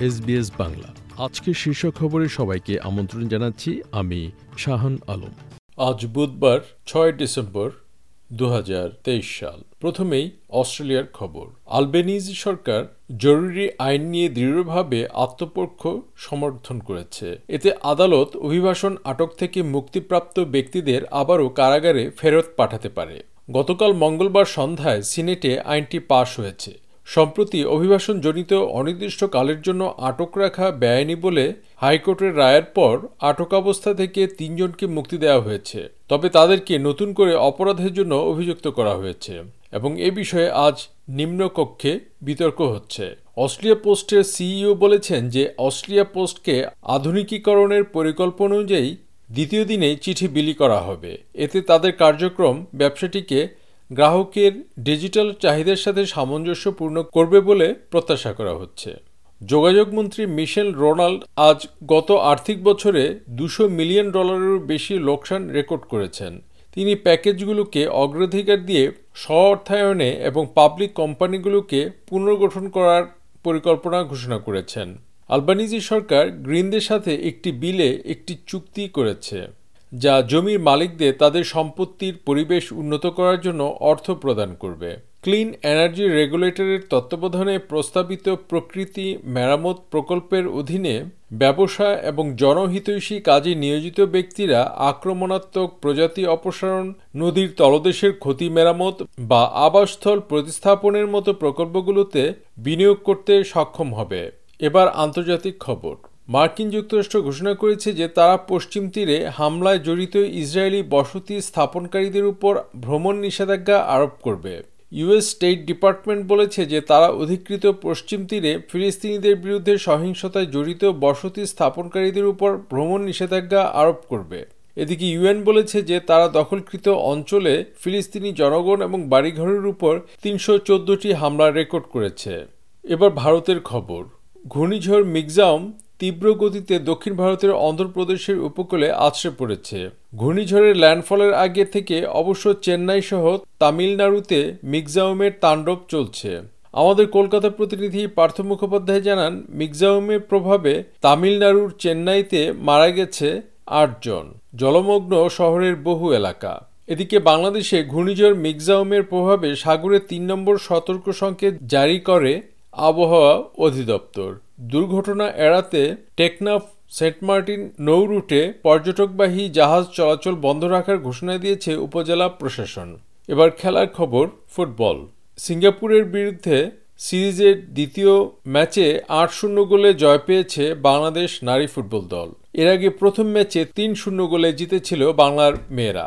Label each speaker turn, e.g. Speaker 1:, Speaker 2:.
Speaker 1: SBS Bangla. আজকে শীর্ষ খবরে সবাইকে আমন্ত্রণ জানাচ্ছি আমি শাহান আলম। আজ বুধবার ছয় ডিসেম্বর দু হাজার তেইশ সাল। প্রথমেই অস্ট্রেলিয়ার খবর। আলবেনিজ সরকার জরুরি আইন নিয়ে দৃঢ়ভাবে আত্মপক্ষ সমর্থন করেছে। এতে আদালত অভিবাসন আটক থেকে মুক্তিপ্রাপ্ত ব্যক্তিদের আবারও কারাগারে ফেরত পাঠাতে পারে। গতকাল মঙ্গলবার সন্ধ্যায় সিনেটে আইনটি পাশ হয়েছে। সম্প্রতি অভিবাসন জনিত অনির্দিষ্টকালের জন্য আটক রাখা বেআইনি বলে হাইকোর্টের রায়ের পর আটক অবস্থা থেকে তিনজনকে মুক্তি দেওয়া হয়েছে। তবে তাদেরকে নতুন করে অপরাধের জন্য অভিযুক্ত করা হয়েছে এবং এ বিষয়ে আজ নিম্নকক্ষে বিতর্ক হচ্ছে। অস্ট্রেলিয়া পোস্টের সিইও বলেছেন যে অস্ট্রেলিয়া পোস্টকে আধুনিকীকরণের পরিকল্পনা অনুযায়ী দ্বিতীয় দিনে চিঠি বিলি করা হবে। এতে তাদের কার্যক্রম, ব্যবসাটিকে গ্রাহকের ডিজিটাল চাহিদার সাথে সামঞ্জস্যপূর্ণ করবে বলে প্রত্যাশা করা হচ্ছে। যোগাযোগমন্ত্রী মিশেল রোনাল্ড আজ গত আর্থিক বছরে দুশো মিলিয়ন ডলারেরও বেশি লোকসান রেকর্ড করেছেন। তিনি প্যাকেজগুলোকে অগ্রাধিকার দিয়ে স্ব অর্থায়নে এবং পাবলিক কোম্পানিগুলোকে পুনর্গঠন করার পরিকল্পনা ঘোষণা করেছেন। আলবানিজি সরকার গ্রিনদের সাথে একটি বিলে একটি চুক্তি করেছে। যা জমির মালিকদের তাদের সম্পত্তির পরিবেশ উন্নত করার জন্য অর্থ প্রদান করবে। ক্লিন এনার্জি রেগুলেটরের তত্ত্বাবধানে প্রস্তাবিত প্রকৃতি মেরামত প্রকল্পের অধীনে ব্যবসা এবং জনহিতৈষী কাজে নিয়োজিত ব্যক্তিরা আক্রমণাত্মক প্রজাতি অপসারণ, নদীর তলদেশের ক্ষতি মেরামত বা আবাসস্থল প্রতিস্থাপনের মতো প্রকল্পগুলোতে বিনিয়োগ করতে সক্ষম হবে। এবার আন্তর্জাতিক খবর। মার্কিন যুক্তরাষ্ট্র ঘোষণা করেছে যে তারা পশ্চিম তীরে হামলায় জড়িত ইসরায়েলি বসতি স্থাপনকারীদের উপর ভ্রমণ নিষেধাজ্ঞা আরোপ করবে। ইউএস স্টেট ডিপার্টমেন্ট বলেছে যে তারা অধিকৃত পশ্চিম তীরে ফিলিস্তিনিদের বিরুদ্ধে সহিংসতায় জড়িত বসতি স্থাপনকারীদের উপর ভ্রমণ নিষেধাজ্ঞা আরোপ করবে। এদিকে ইউএন বলেছে যে তারা দখলকৃত অঞ্চলে ফিলিস্তিনি জনগণ এবং বাড়িঘরের উপর তিনশো চোদ্দটি হামলা রেকর্ড করেছে। এবার ভারতের খবর। ঘূর্ণিঝড় মিগজাম তীব্র গতিতে দক্ষিণ ভারতের অন্ধ্রপ্রদেশের উপকূলে আছড়ে পড়েছে। ঘূর্ণিঝড়ের ল্যান্ডফলের আগে থেকে অবশ্য চেন্নাই সহ তামিলনাড়ুতে মিগজাউমের তাণ্ডব চলছে। আমাদের কলকাতা প্রতিনিধি পার্থ মুখোপাধ্যায় জানান মিগজাউমের প্রভাবে তামিলনাড়ুর চেন্নাইতে মারা গেছে আটজন। জলমগ্ন শহরের বহু এলাকা। এদিকে বাংলাদেশে ঘূর্ণিঝড় মিগজাউমের প্রভাবে সাগরে তিন নম্বর সতর্ক সংকেত জারি করে আবহাওয়া অধিদপ্তর। দুর্ঘটনা এড়াতে টেকনাফ সেন্ট মার্টিন নৌ রুটে পর্যটকবাহী জাহাজ চলাচল বন্ধ রাখার ঘোষণা দিয়েছে উপজেলা প্রশাসন। এবার খেলার খবর, ফুটবল। সিঙ্গাপুরের বিরুদ্ধে সিরিজের দ্বিতীয় ম্যাচে আট শূন্য গোলে জয় পেয়েছে বাংলাদেশ নারী ফুটবল দল। এর আগে প্রথম ম্যাচে তিন শূন্য গোলে জিতেছিল বাংলার মেয়েরা।